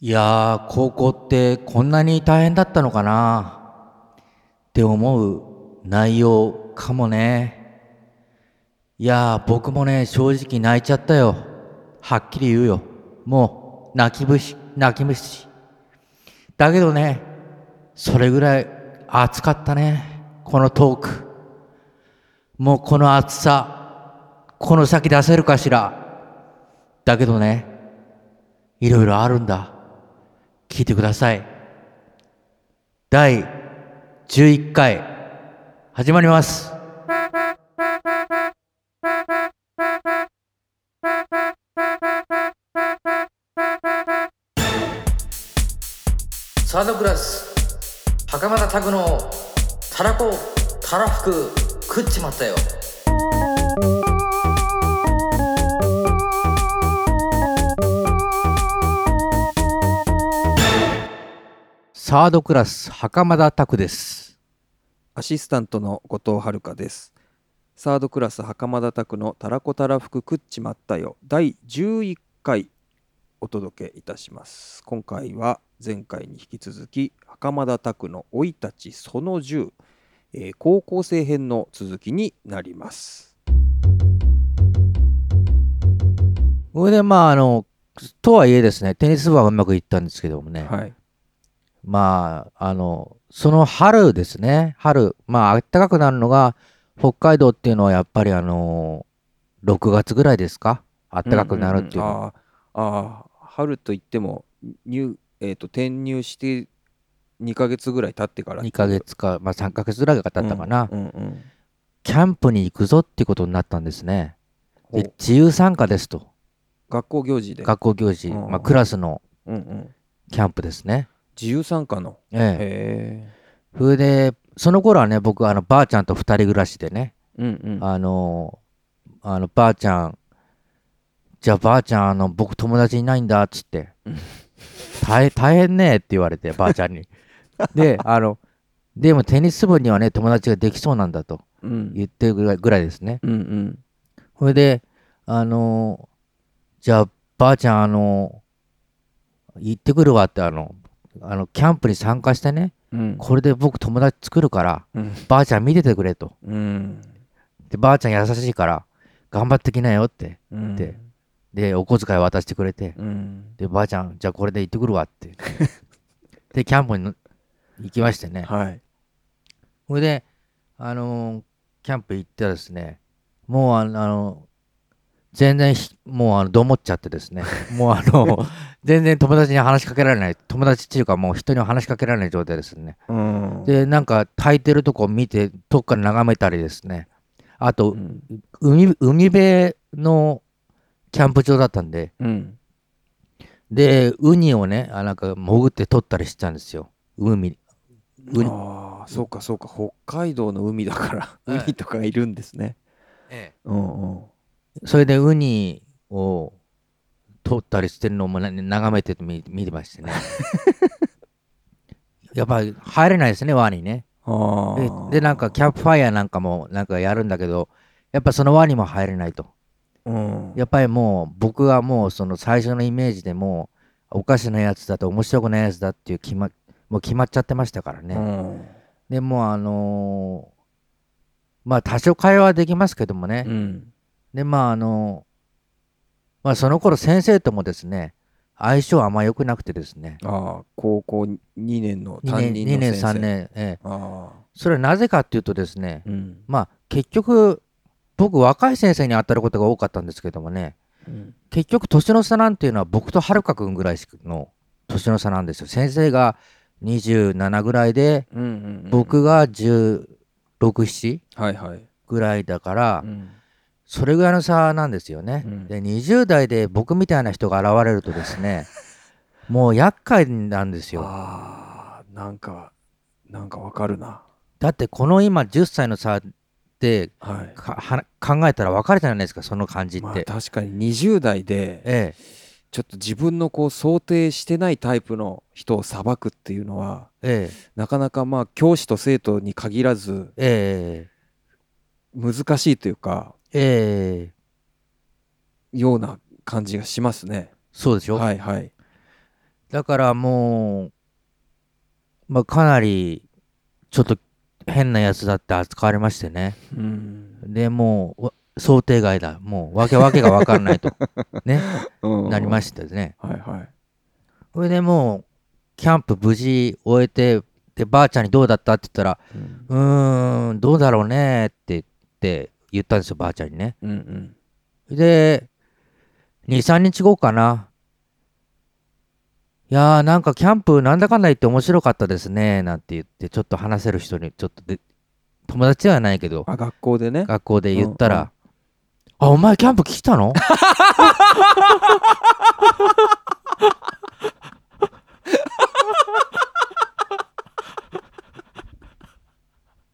いやー、高校ってこんなに大変だったのかなって思う内容かもね。いやー、僕もね、正直泣いちゃったよ。はっきり言うよ。もう、泣き虫、泣き虫。だけどね、それぐらい熱かったね。このトーク。もうこの熱さ、この先出せるかしら。だけどね、いろいろあるんだ。聞いてください。第11回、始まります。サードクラス、袴田拓のたらこ、たらふく、食っちまったよ。サードクラス、袴田拓です。アシスタントの後藤遥です。サードクラス袴田拓のたらこたらふく食っちまったよ第11回お届けいたします。今回は前回に引き続き袴田拓の生い立ちその10、えー高校生編の続きになります。それで、まあ、あの、とはいえですね、テニス部はうまくいったんですけどもね、はい。まあ、あの、その春ですね、春、まあ、暖かくなるのが、北海道っていうのはやっぱりあの、6月ぐらいですか？暖かくなるっていうのは。んんん。あーあー春といっても入、えー、と転入して2ヶ月ぐらい経ってから2ヶ月か、まあ3ヶ月ぐらいが経ったかな、うんうんうん。キャンプに行くぞっていうことになったんですね。で自由参加ですと、学校行事で、学校行事、うん。まあ、クラスのうんうん、キャンプですね。自由参加のええ。へそれで、その頃はね、僕、あの、ばあちゃんと二人暮らしでね、えうんうんあの、あの、ばあちゃん、じゃあばあちゃん、あの、僕友達いないんだ、っつってうん、大変、大変ねって言われて、ばあちゃんに。で、あの、でもテニス部にはね、友達ができそうなんだとうん言ってるぐらいぐらいですね。うんうんそれで、あの、じゃあ、ばあちゃん、あの、行ってくるわって、あの、あの、キャンプに参加してね、うんこれで僕友達作るから、うんばあちゃん見ててくれと。うんで、ばあちゃん優しいから、頑張ってきなよって。うんでで、お小遣い渡してくれて、うんで、ばあちゃん、じゃあこれで行ってくるわって。で、キャンプにの行きましてね。はいそれで、あのーキャンプ行ってですね、もうあの全然ひ、もうあの、どもっちゃってですね、もうあの、全然友達に話しかけられない、友達っていうかもう人には話しかけられない状態ですね。うん。で、なんか炊いてるとこ見て、遠くから眺めたりですね、あとう、ん。海、海辺のキャンプ場だったんで、うん。で、ウニをね、あなんか潜って取ったりしてたんですよ。海。ウニ。ああそうかそうか。北海道の海だからはい。海とかいるんですね。うんうんそれでウニを取ったりしてるのもな眺めて見見てましてね。やっぱり入れないですね、ワニね。あでなんかキャンプファイヤーなんかもなんかやるんだけど、やっぱそのワニも入れないと。うんやっぱりもう僕はもうその最初のイメージでもうおかしなやつだと面白くないやつだっていう決まもう決まっちゃってましたからね。うんでもうあのーまあ多少会話はできますけどもね。うんでまああのまあその頃先生ともですね相性あんま良くなくてですね。ああ高校2年の2担年2年任の先生。3年、ええ、ああ。それはなぜかっていうとですねうん。まあ結局僕若い先生に当たることが多かったんですけどもねうん。結局年の差なんていうのは僕とはるか君ぐらいの年の差なんですよ。先生が27ぐらいでうんうんうん。僕が1617はいはい。ぐらいだから、うんそれぐらいの差なんですよね。うんで、20代で僕みたいな人が現れるとですね、もう厄介なんですよ。ああなんかなんかわかるなだってこの今10歳の差ってはい考えたら分かるじゃないですか、その感じって。まあ確かに20代でええ、ちょっと自分のこう想定してないタイプの人を裁くっていうのはえなかなかまあ教師と生徒に限らずえ、え難しいというかえ、ええ、ような感じがしますね。そうでしょ、はいはい。だからもう、まあ、かなり、ちょっと変なやつだって扱われましてね。うんで、もう、わ想定外だ。もう、わけわけがわかんないと。ね。うんなりましてね。はいはいそれでもう、キャンプ無事終えて、で、ばあちゃんにどうだったって言ったら、うんうーん、どうだろうねって言って、言ったんですよ、ばあちゃんにね。うんうん。で、2、3日後かな。いやー、なんかキャンプなんだかんだ言って面白かったですね、なんて言って、ちょっと話せる人に、ちょっとで、友達ではないけど、あ学校でね。学校で言ったら、うんうん。あ、お前キャンプ来たの？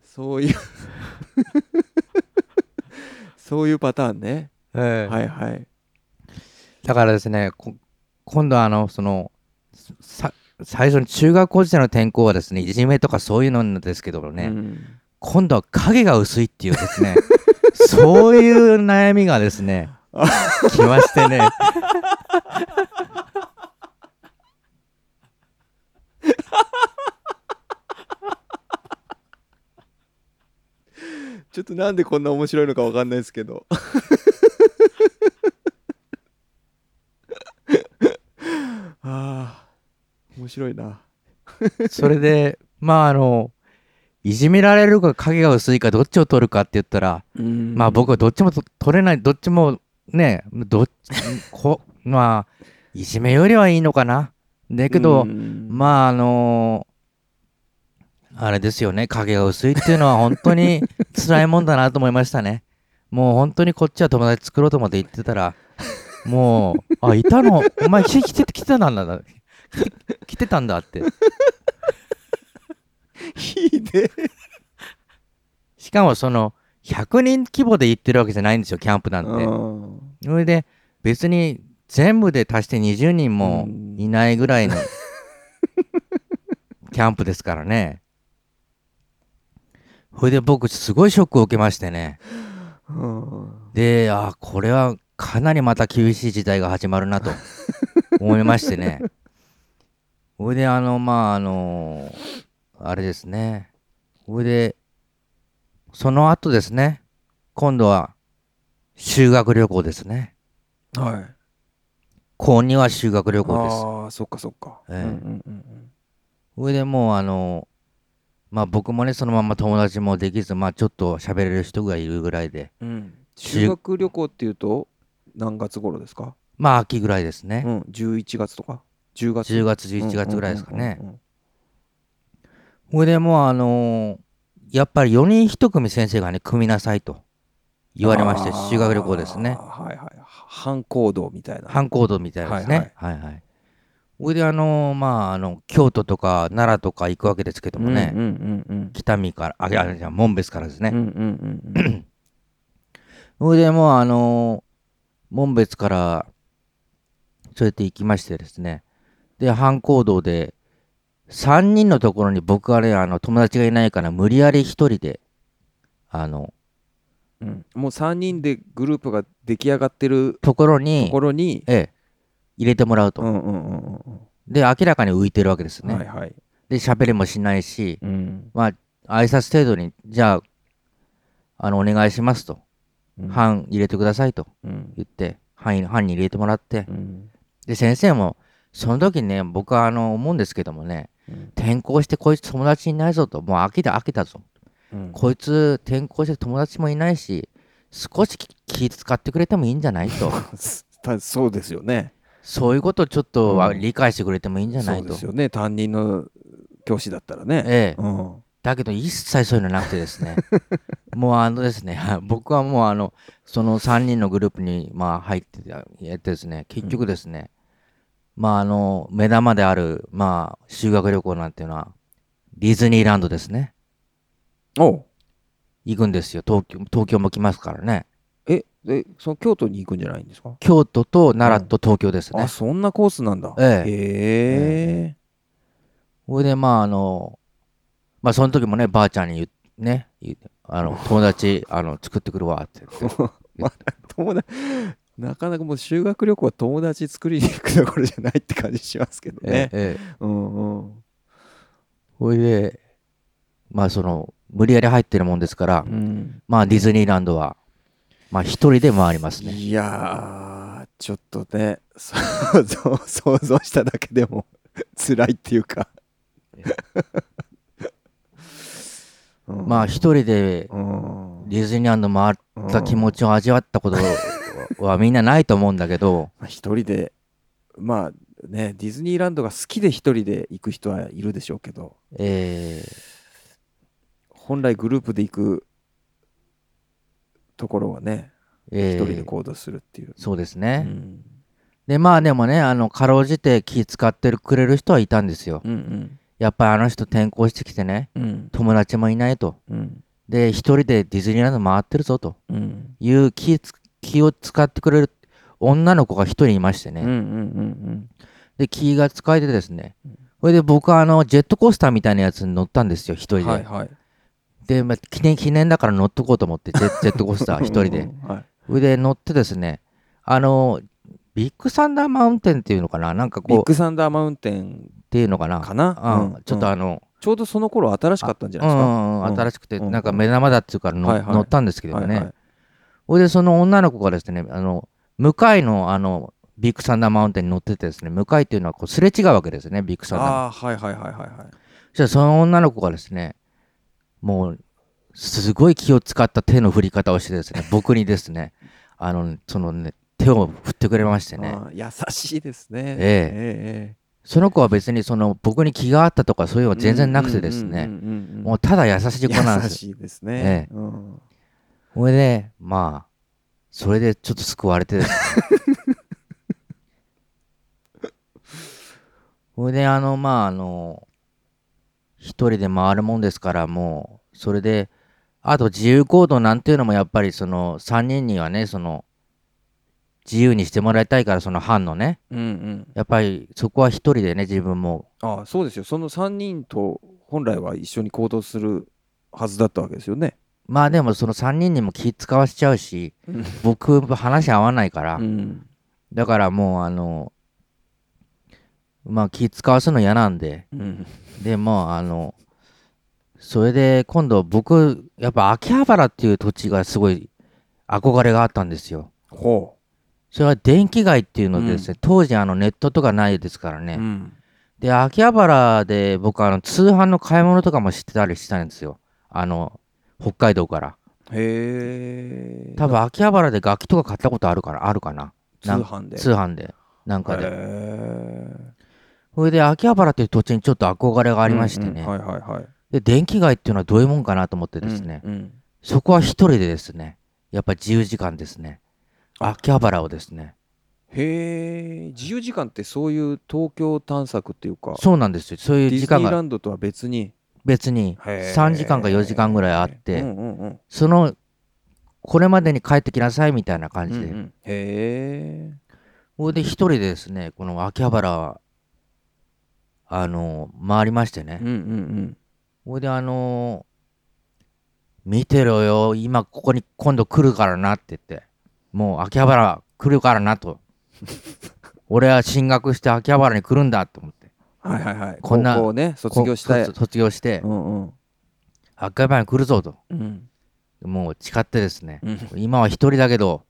そういうそういうパターンね。えはいはい。だからですね、こ今度はあの、その、さ最初に中学校時代の転校はですね、いじめとかそういうのなんですけどもね、うん。今度は影が薄いっていうですね、そういう悩みがですね、来ましてね。ちょっとなんでこんな面白いのかわかんないですけど。あー面白いな。それで、まああの、いじめられるか影が薄いかどっちを取るかって言ったら、まあ僕はどっちもと取れない、どっちもね、どっち、こ まあ、いじめよりはいいのかな。だけど、うん。まああのあれですよね、影が薄いっていうのは本当に 辛いもんだなと思いましたね。もう本当にこっちは友達作ろうと思って言ってたら、もう、あ、いたの？お前来て来て来てたんだ。来てたんだって。いいねしかもその、100人規模で行ってるわけじゃないんですよ、キャンプなんて。うんそれで、別に全部で足して20人もいないぐらいのキャンプですからね。それで僕、すごいショックを受けましてね。うんで、あ、これはかなりまた厳しい時代が始まるなと 思いましてね。それで、あの、まあ、あの、あれですね。それで、その後ですね、今度は修学旅行ですね。はい高2は修学旅行です。ああそっかそっかええうんうんうんそれでもう、あの、まあ僕もね、そのまま友達もできず、まあちょっと喋れる人がいるぐらいで、うん。うん修修学旅行っていうと何月頃ですか？まあ秋ぐらいですね。うん。11月とか？10月？10月、11月ぐらいですかね。うんうんうんそれでもうあのーやっぱり4人1組先生がね、組みなさいと言われまして、修学旅行ですね。はいはい。反行動みたいな。反行動みたいなですね。はいはい。それであのーまああの、京都とか奈良とか行くわけですけどもね、うんうんうん北見から、あ、いや、じゃあ門別からですね。うんうんうんうん それでもうあのー門別から、そうやって行きましてですね。で、反行動で、3人のところに僕はね、あの、友達がいないから、無理やり1人で、あの、うん。もう3人でグループが出来上がってるところとにこ、ろにええ、入れてもらうと。うんうんうんうんで、明らかに浮いてるわけですね。うんはいはい。で、喋りもしないし、うん。まあ、挨拶程度に、じゃあ、あの、お願いしますと。うん。班入れてくださいとうん。言って、班に班に入れてもらって。う、ん。で、先生も、その時ね、僕はあの、思うんですけどもね、うん。転校してこいつ友達いないぞと、もう飽きた飽きたぞ。うん。こいつ転校して友達もいないし、少し気使ってくれてもいいんじゃないと。たそうですよねそういうことをちょっとはうん理解してくれてもいいんじゃないとそうです。よね担任の教師だったらねええ。うんだけど一切そういうのなくてですね。もうあのですね、僕はもうあの、その3人のグループにまあ入ってやってですね、結局ですね、まああの、目玉である、まあ修学旅行なんていうのは、ディズニーランドですね。おう行くんですよ。東京、東京も来ますからね。えでその京都に行くんじゃないんですか？京都と奈良と東京ですねあ。そんなコースなんだええへえそれでまああの、まあその時もね、ばあちゃんに言っね、あの、友達、あの、作ってくるわって言って。友達なかなかもう修学旅行は友達作りに行くところじゃないって感じしますけどね。ええうんうん。ほいで、まあその、無理やり入ってるもんですから、うん、まあディズニーランドは、まあ一人で回りますね。いやー、ちょっとね、想像想像しただけでも辛いっていうか。う んまあ一人でうんディズニーランド回った気持ちを味わったことはみんなないと思うんだけど、まあ一人でまあねディズニーランドが好きで一人で行く人はいるでしょうけどえ本来グループで行くところはねーえー一人で行動するっていう、そうですうね。ん、で、まあでもね、あの、かろうじて気使ってくれる人はいたんですよ。うんうんやっぱりあの人転校してきてね、うん友達もいないと。うんで、一人でディズニーランド回ってるぞとうんいう気つ気を使ってくれる女の子が一人いましてね。うんうんうんで、気が使えてですねうん。それで僕はあの、ジェットコースターみたいなやつに乗ったんですよ、一うん人で。はいはいで、まあ、記念、記念だから乗っとこうと思って、ジェ ジェットコースター一人で。うんはい。それで乗ってですね、あの、ビッグサンダーマウンテンっていうのかな？なんかこう、っビッグサンダーマウンテンていうのかな？かな？うん。うんちょっとあの、ちょうどその頃新しかったんじゃないですか？うんうんうん新しくて、うんなんか目玉だっていうからの、はいはい。乗ったんですけどね。はいはい。それでその女の子がですね、あの、向かいのあの、ビッグサンダーマウンテンに乗っててですね、向かいっていうのはこうすれ違うわけですね、ビッグサンダー。ああはいはいはいはいはい。そしたらその女の子がですね、もう、すごい気を使った手の振り方をしてですね、僕にですね、あの、そのね、手を振ってくれましてね。優しいですね。ええその子は別にその僕に気があったとかそういうのは全然なくてですね、ももうただ優しい子なん優ですよ。しいですね。えうんそれで、まあ、それでちょっと救われてですね。それで、あの、まあ、あの、一人で回るもんですから、もう、それで、あと自由行動なんていうのもやっぱりその3人にはね、その、自由にしてもらいたいから、その班のね、うんうん。やっぱりそこは一人でね、自分もああそうですよ。その3人と本来は一緒に行動するはずだったわけですよね。まあでもその3人にも気使わしちゃうし、うん僕話合わないから、うんだからもうあの、まあ気使わすの嫌なんで、うんでもうあの、それで今度僕、やっぱ秋葉原っていう土地がすごい憧れがあったんですよ。ほそれは電気街っていうのでですね、当時あのネットとかないですからう。ね。うんで、秋葉原で僕あの通販の買い物とかもしてたりしたんですよ。あの、北海道から。へえ。多分秋葉原で楽器とか買ったことあるから、あるかな。通販で。通販で。なんかで。へそれで秋葉原っていう土地にちょっと憧れがあありましてね。はいはいはい。で、電気街っていうのはどういうもんかなと思ってですね。うんうんそこは一人でですね、やっぱ自由時間ですね。あ秋葉原をですね。へえ。自由時間ってそういう東京探索っていうか、そうなんですよ。そういうディズニー時間がランドとは別に別に3時間か4時間ぐらいあって、うんうんうんその、これまでに帰ってきなさいみたいな感じで。うんうんへえ。それで一人でですね、この秋葉原、あの、回りましてねうん。うんそれであの見てろよ、今ここに今度来るからなって言って、もう秋葉原来るからなと。俺は進学して秋葉原に来るんだと思って。うん。はいはいはい。こんな高校ね、卒業したいこ。卒業してう、んうん秋葉原に来るぞと。うんもう誓ってですね、うん今は一人だけど、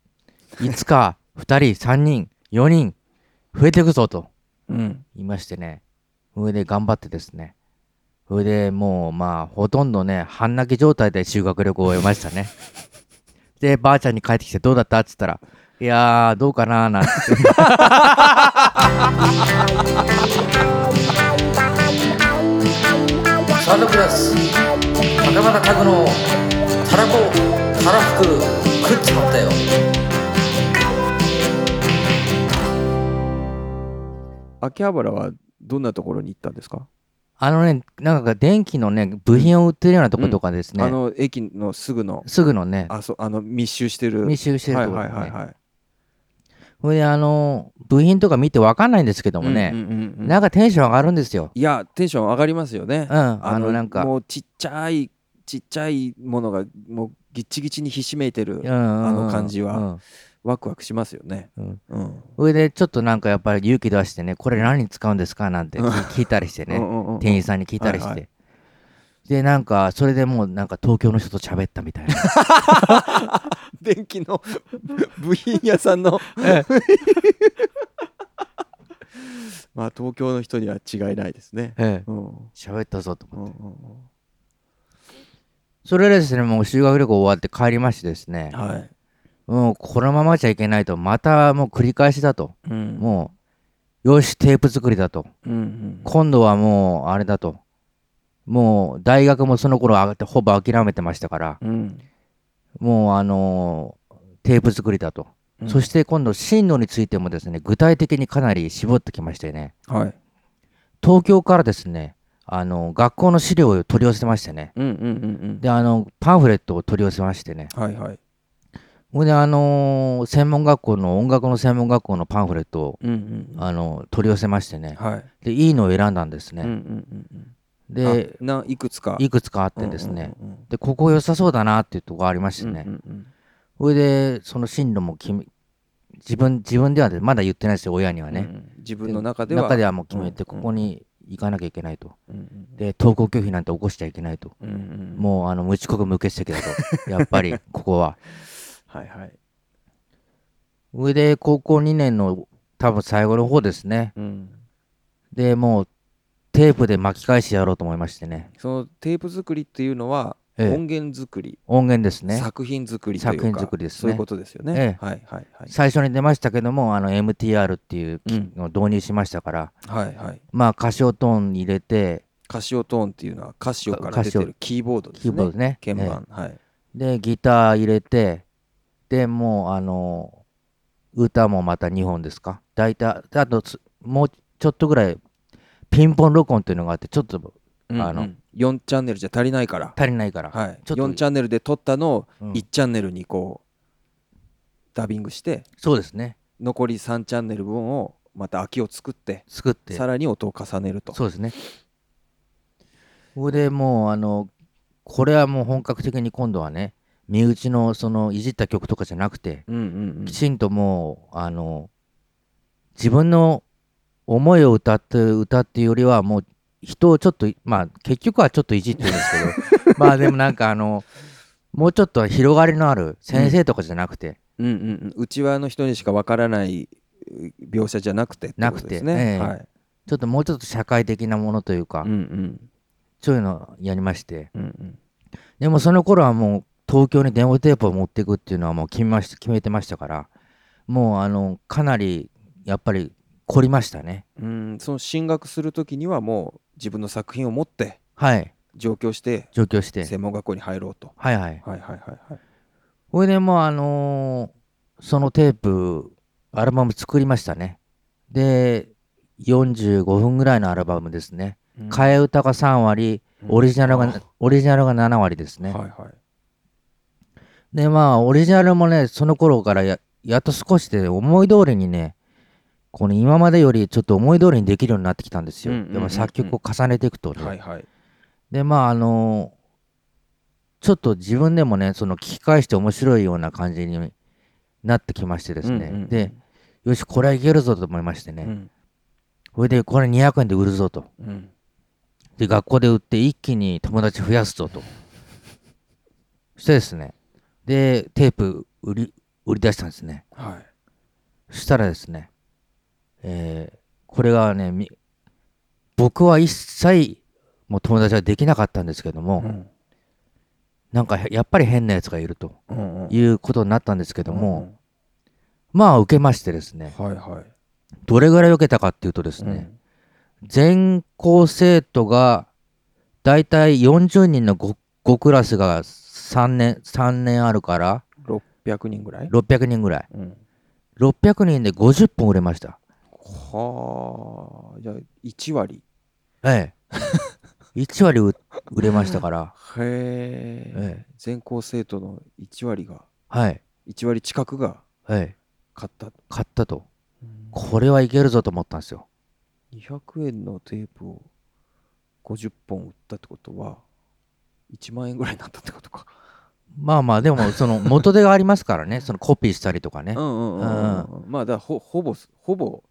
いつか二人、三人、四人、増えていくぞとうん。言いましてね、それで頑張ってですね、それでもうまあほとんどね、半泣き状態で修学旅行を終えましたね。で、ばあちゃんに帰ってきてどうだった？って言ったら、いやー、どうかなーなんて。サードクラス、袴田拓のたらこ、たらふく、食っちまったよ。秋葉原はどんなところに行ったんですか？あのね、なんか電気のね、部品を売ってるようなとことかですね、あの駅のすぐの、すぐのね、あそあの密集してる。密集してるはいところね。はいはいはい。それであの、部品とか見てわかんないんですけどもね、うんうんうんうん。なんかテンション上がるんですよ。いや、テンション上がりますよね。うん、あのなんか、もうちっちゃい、ちっちゃいものがもうぎっちぎちにひしめいてる。うんうんうん。あの感じは。うんワクワクしますよね。うん。うん。それでちょっとなんかやっぱり勇気出してね、これ何に使うんですかなんて聞いたりしてね、うんうんうん店員さんに聞いたりして。はいはで、なんか、それでもうなんか東京の人と喋ったみたいな。電気の部品屋さんの まあ東京の人には違いないですね。ええうん喋ったぞと思って。うんうんそれでですね、もう修学旅行終わって帰りましてですねうん、はい。もうこのままじゃいけないと、またもう繰り返しだと。うんもう、よし、テープ作りだと。うんうん今度はもう、あれだと。もう、大学もその頃上がってほぼ諦めてましたから、うんもう、あのーテープ作りだと。うんそして今度、進路についてもですね、具体的にかなり絞ってきましてね、はい。東京からですね、あの学校の資料を取り寄せましてね、うんうんうんうん。で、あの、パンフレットを取り寄せましてね、はいはい。ほいで、あのー専門学校の、音楽の専門学校のパンフレットを、うんうんうん。あの取り寄せましてね、はい。で、いいのを選んだんですね。うんうんうんうん。で、あないくつかいくつかあってですね、うんうんうんで、ここ良さそうだなっていうところがありましてうんね、うんうんそれで、その進路も決め、自分、自分ではねまだ言ってないですよ、親にはね。うんうん自分の中では中ではもう決めて、うんここに行かなきゃいけないと。うんうんで、登校拒否なんて起こしちゃいけないと。うんうんもう、あの、無遅刻無欠席だと。やっぱり、ここは。はいはい。上で、高校2年の多分最後の方ですね。うん。で、もう、テープで巻き返してやろうと思いましてね。そのテープ作りっていうのはええ。音源作り。音源ですね。作品作りというか作品作りですね。そういうことですよね。えはいはいはい。最初に出ましたけども、あの、MTR っていううんのを導入しましたから、はいはい。まあ、歌唱トーンに入れて、カシオトーンっていうのはカシオから出てカシオるキーボードですね。キーボードね。鍵え盤。はい。えで、ギター入れて、で、もう、あの、歌もまた2本ですか？大体、あとつ、もうちょっとぐらい、ピンポン録音っていうのがあって、ちょっとうんあのうん4チャンネルじゃ足りないから足りないから。はいちょっと4チャンネルで撮ったのをうん1チャンネルにこうダビングしてそうですね。残り3チャンネル分をまた空きを作って作って。さらに音を重ねるとそうですね。これでもう、あの、これはもう本格的に今度はね、身内のそのいじった曲とかじゃなくて、うんうんうん。きちんともう、あの、自分の思いを歌って歌っていうよりは、もう人をちょっと、まあ結局はちょっといじってるんですけど、まあでもなんかあの、もうちょっと広がりのある先生とかじゃなくて、うんうんうん。内輪の人にしかわからないう描写じゃなくてね。なくて。ええ。はいちょっともうちょっと社会的なものというか、うんうん。そういうのをやりまして、うんうん。でもその頃はもう東京にデモテープを持っていくっていうのはもう決めました決めてましたから、もうあのかなりやっぱり凝りましたね。うんその進学するときにはもう自分の作品を持ってはい、上京して上京して。専門学校に入ろうとはいはい。はいはいはいはいそれでもうあのーそのテープ、アルバム作りましたね。で、45分ぐらいのアルバムですね。うん替え歌が3割、オリジナルが、オリジナルが7割ですね。はいはいで、まあ、オリジナルもね、その頃からややっと少しで思い通りにね、この今までよりちょっと思い通りにできるようになってきたんですよ。でも作曲を重ねていくとね。はいはいで、まあ、あのちょっと自分でもね、その聞き返して面白いような感じになってきましてですね。うんうんうんで、よし、これはいけるぞと思いましてね。うんそれで、これ200円で売るぞと。うんで、学校で売って一気に友達増やすぞと。そしてですね、で、テープ売り売り出したんですね。はい。そしたらですね、えーこれがね、み僕は一切もう友達はできなかったんですけども、うん。なんかやっぱり変なやつがいるとうんうん。いうことになったんですけどうも、ん。まあ受けましてですね、はいはい。どれぐらい受けたかっていうとですね、全校生徒がだいたい40人の 5, 5クラスが3年 ,3 年あるからうん600人ぐらい？600人ぐらい。うん。600人で50本売れました。はあ。じゃあ1割。ええ。1割売売れましたから。へえ。ええ。全校生徒の1割がはい。1割近くがええ。買った。買ったと。これはいけるぞと思ったんですよ。200円のテープを50本売ったってことは1万円ぐらいになったってことかまあまあでもその元手がありますからね。そのコピーしたりとかね、うんうんうんうん。うん。まあだほほぼほぼ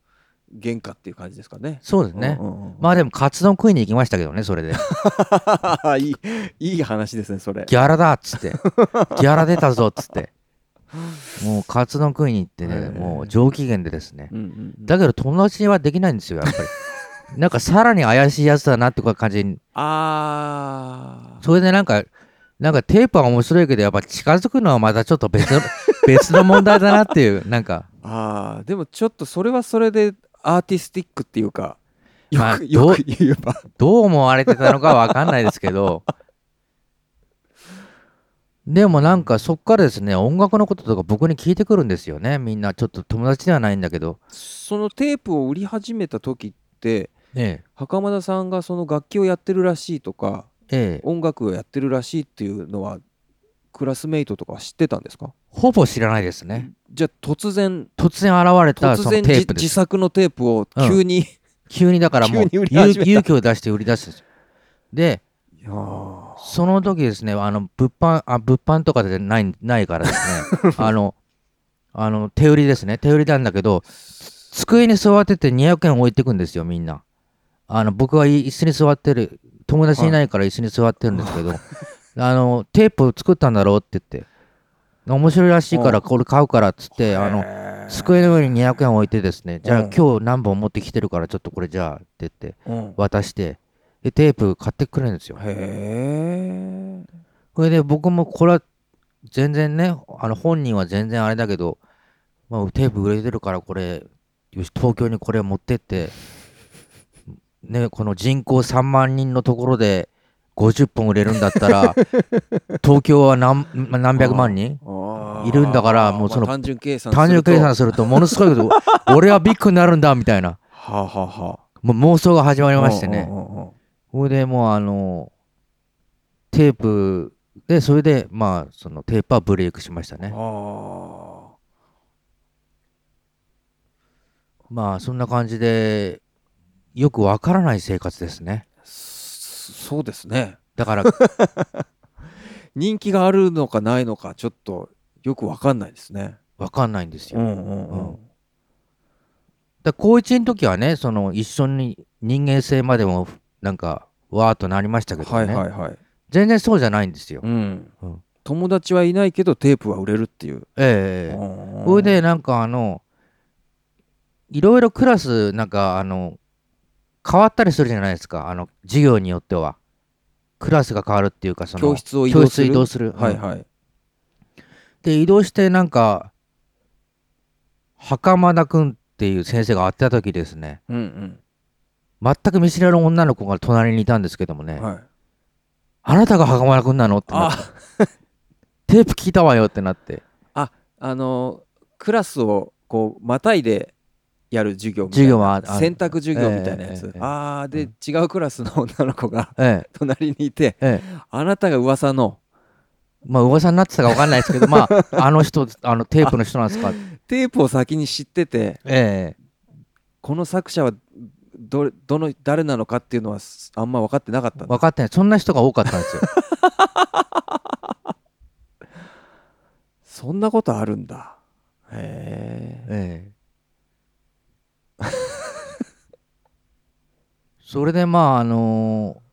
原価っていう感じですかね。そうですね、うんうんうんまあでもカツ丼食いに行きましたけどねそれで。いいいい話ですねそれ。ギャラだっつって。ギャラ出たぞっつって。もうカツ丼食いに行ってねもう上機嫌でですね。うんうんうん。だけど友達はできないんですよやっぱり。なんかさらに怪しいやつだなって感じに。あー。それでなんかなんかテープは面白いけどやっぱ近づくのはまたちょっと別の 別の問題だなっていうなんか。あーでもちょっとそれはそれでアーティスティックっていうかよまあくよく 言えば。どう思われてたのかわかんないですけど。でもなんかそっからですね音楽のこととか僕に聞いてくるんですよね。みんなちょっと友達ではないんだけど。そのテープを売り始めた時ってえ。袴田さんがその楽器をやってるらしいとかええ。え音楽をやってるらしいっていうのはクラスメイトとかは知ってたんですか？ほぼ知らないですね。じゃあ突然突然現れたその突然じテープです。自作のテープを急に、急にだからもう 急に売り始めた。勇勇気を出して売り出すんですよ。でいやー。その時ですね、あの物販あ物販とかでないないからですね、あの、あの手売りですね、手売りなんだけど、机に座ってて200円置いてくんですよ、みんな。あの僕は椅子に座ってる、友達いないから椅子に座ってるんですけど、あのテープ作ったんだろうって言って、面白いらしいから、これ買うからっつって、あの机の上に200円置いてですね、じゃあうん。今日何本持ってきてるから、ちょっとこれじゃあって言って、うん。渡して、でテープ買ってくれるんですよ。へえこれで僕もこれは全然ね、あの本人は全然あれだけど、まあ、テープ売れてるからこれ、よし、東京にこれ持ってって、ね、この人口3万人のところで50本売れるんだったら、東京は何ま何百万人いるんだからもうそのまあ単純計算単純計算すするとものすごいこと、俺はビッグになるんだみたいな、はあ、はあはもう妄想が始まあ、りましてね。うんうんうんうん。それでもうあの、テープで、それでまあ、そのテープはブレイクしましたね。あまあそんな感じでよくわからない生活ですね。あそそうですね。だから 人気があるのかないのかちょっとよくわかんないですね。わかんないんですよ。んうんうん。だ高一の時はねその一緒に人間性までもなんかわーっとなりましたけどはいね、はいはい。全然そうじゃないんですよ。うん。うん。友達はいないけどテープは売れるっていう。ええうん。それでなんかあのいろいろクラスなんかあの変わったりするじゃないですか。あの授業によっては。クラスが変わるっていうかその教室を移動する？動する。うん。はいはい。で移動してなんか袴田君っていう先生が会ってた時ですね。うん全く見知らぬ女の子が隣にいたんですけどもね、うんはい。あなたが袴田君なの？ってなって。あ。テープ聞いたわよってなって。あのクラスをこうまたいでやる授業みたいな。授業はああ選択授業みたいなやつ、ええええああで、うん。違うクラスの女の子がええ。隣にいてええ。あなたが噂の。まあ噂になってたか分かんないですけどまあ あの人あのテープの人なんですか？テープを先に知っててええ。この作者はどどの誰なのかっていうのはすあんま分かってなかった分かってない。そんな人が多かったんですよ。そんなことあるんだ。へえええそれでまああの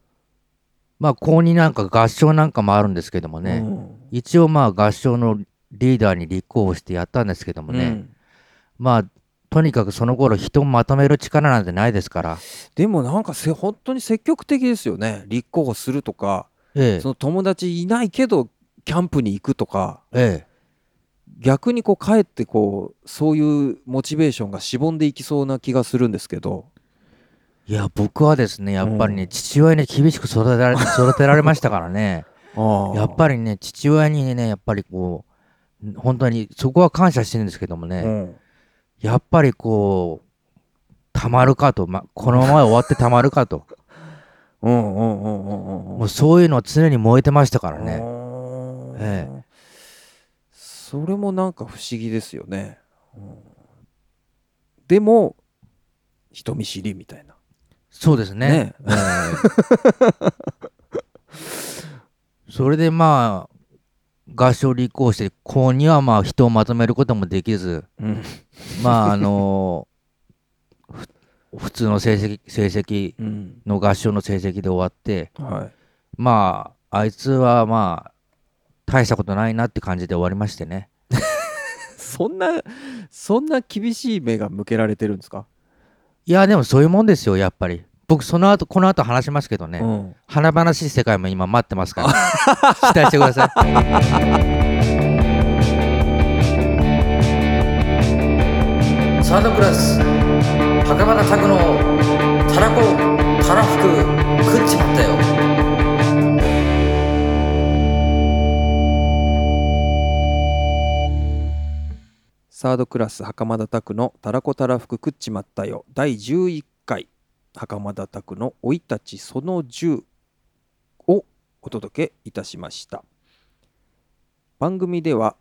まあ高2なんか合唱なんかもあるんですけどもね、うん。一応まあ合唱のリーダーに立候補してやったんですけどもね、うん。まあとにかくその頃人をまとめる力なんてないですから、でもなんかせ本当に積極的ですよね。立候補するとかええ。その友達いないけどキャンプに行くとか。ええ。逆にこう帰ってこうそういうモチベーションがしぼんでいきそうな気がするんですけどいや僕はですねやっぱりね、うん父親に厳しく育てられ 育てられましたからね。やっぱりね父親にねやっぱりこう本当にそこは感謝してるんですけどもね、り、うん。やっぱりこうたまるかと、ま、このまま終わってたまるかと。うんうんうんうんうん。もうそういうのは常に燃えてましたからね。ねええ。それもなんか不思議ですよね、うん。でも人見知りみたいなそうですね。ね。ええ。それでまあ合唱立候補して高にはまあ人をまとめることもできずうん。まああのふ普通の成績成績うん。の合唱の成績で終わってはい。まああいつはまあ大したことないなって感じで終わりましてね。そんなそんな厳しい目が向けられてるんですか、いやでもそういうもんですよやっぱり。僕その後この後話しますけどね、うん。華々しい世界も今待ってますから。期待してください。サードクラス袴田拓のたらこたらふく食っちまったよサードクラス袴田拓のたらこたらふく食っちまったよ。第11回袴田拓の生い立ちその10をお届けいたしました。番組では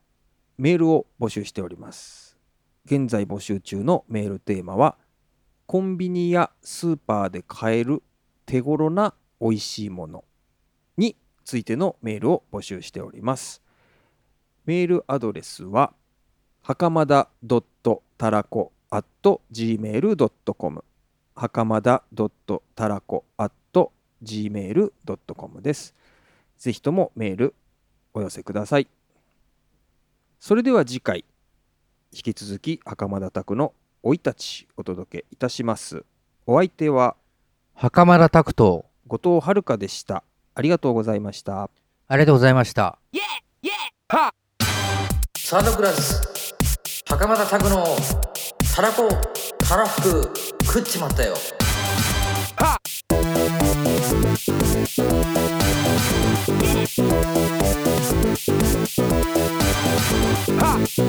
メールを募集しております。現在募集中のメールテーマはコンビニやスーパーで買える手頃な美味しいものについてのメールを募集しております。メールアドレスは袴田たらこ at gmail.com 袴田たらこ at gmail.com です。ぜひともメールお寄せください。それでは次回、引き続き袴田拓の生い立ちお届けいたします。お相手は袴田拓と後藤遥でした。ありがとうございました。ありがとうございましたサードクラス袴田拓のたらこたらふく食っちまったよはっ